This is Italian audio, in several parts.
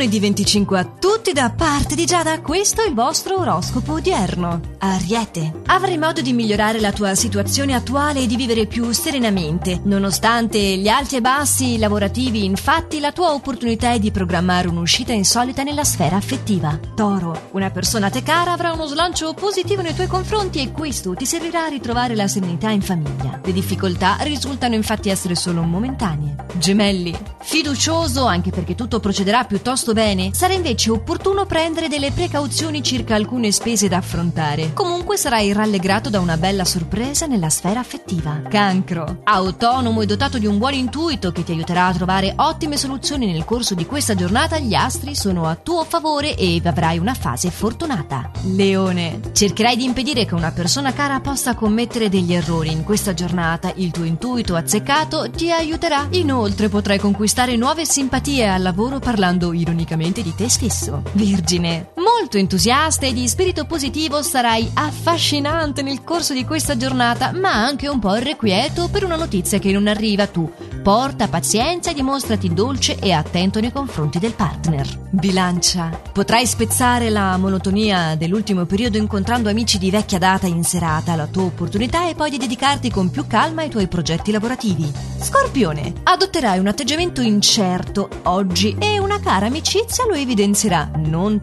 lunedì 25 a tutti da parte di Giada, questo è il vostro oroscopo odierno. Ariete, avrai modo di migliorare la tua situazione attuale e di vivere più serenamente. Nonostante gli alti e bassi lavorativi, infatti, la tua opportunità è di programmare un'uscita insolita nella sfera affettiva. Toro, una persona a te cara avrà uno slancio positivo nei tuoi confronti e questo ti servirà a ritrovare la serenità in famiglia. Le difficoltà risultano infatti essere solo momentanee. Gemelli, fiducioso anche perché tutto procederà piuttosto bene, sarà invece opportuno prendere delle precauzioni circa alcune spese da affrontare. Comunque sarai rallegrato da una bella sorpresa nella sfera affettiva. Cancro, autonomo e dotato di un buon intuito che ti aiuterà a trovare ottime soluzioni nel corso di questa giornata, gli astri sono a tuo favore e avrai una fase fortunata. Leone, cercherai di impedire che una persona cara possa commettere degli errori in questa giornata. Il tuo intuito azzeccato ti aiuterà. Inoltre potrai conquistare nuove simpatie al lavoro parlando ironicamente di te stesso. Vergine, molto entusiasta e di spirito positivo sarai affascinante nel corso di questa giornata, ma anche un po' irrequieto per una notizia che non arriva tu. Porta pazienza e dimostrati dolce e attento nei confronti del partner. Bilancia. Potrai spezzare la monotonia dell'ultimo periodo incontrando amici di vecchia data in serata. La tua opportunità è poi di dedicarti con più calma ai tuoi progetti lavorativi. Scorpione. Adotterai un atteggiamento incerto oggi e una cara amicizia lo evidenzierà. Non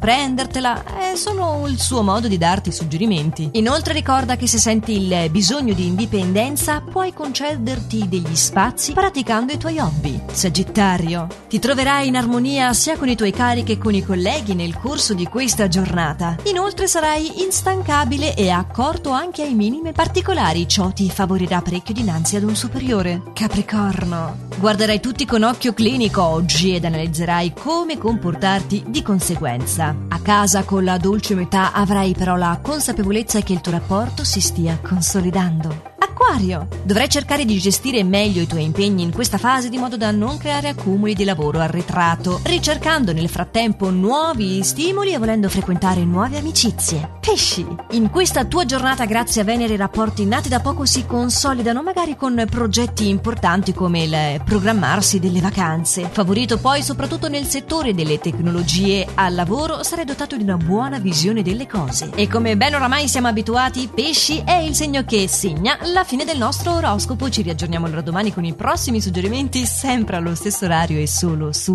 prendertela, è solo il suo modo di darti suggerimenti. Inoltre ricorda che se senti il bisogno di indipendenza puoi concederti degli spazi praticando i tuoi hobby. Sagittario, ti troverai in armonia sia con i tuoi cari che con i colleghi nel corso di questa giornata. Inoltre sarai instancabile e accorto anche ai minimi particolari, ciò ti favorirà parecchio dinanzi ad un superiore. Capricorno, guarderai tutti con occhio clinico oggi ed analizzerai come comportarti di conseguenza. A casa con la dolce metà avrai però la consapevolezza che il tuo rapporto si stia consolidando. Acquario, dovrai cercare di gestire meglio i tuoi impegni in questa fase di modo da non creare accumuli di lavoro arretrato, ricercando nel frattempo nuovi stimoli e volendo frequentare nuove amicizie. Pesci, in questa tua giornata grazie a Venere i rapporti nati da poco si consolidano magari con progetti importanti come il programmarsi delle vacanze. Favorito poi soprattutto nel settore delle tecnologie al lavoro, sarai dotato di una buona visione delle cose. E come ben oramai siamo abituati, Pesci è il segno che segna la fine del nostro oroscopo. Ci riaggiorniamo allora domani con i prossimi suggerimenti, sempre allo stesso orario e solo su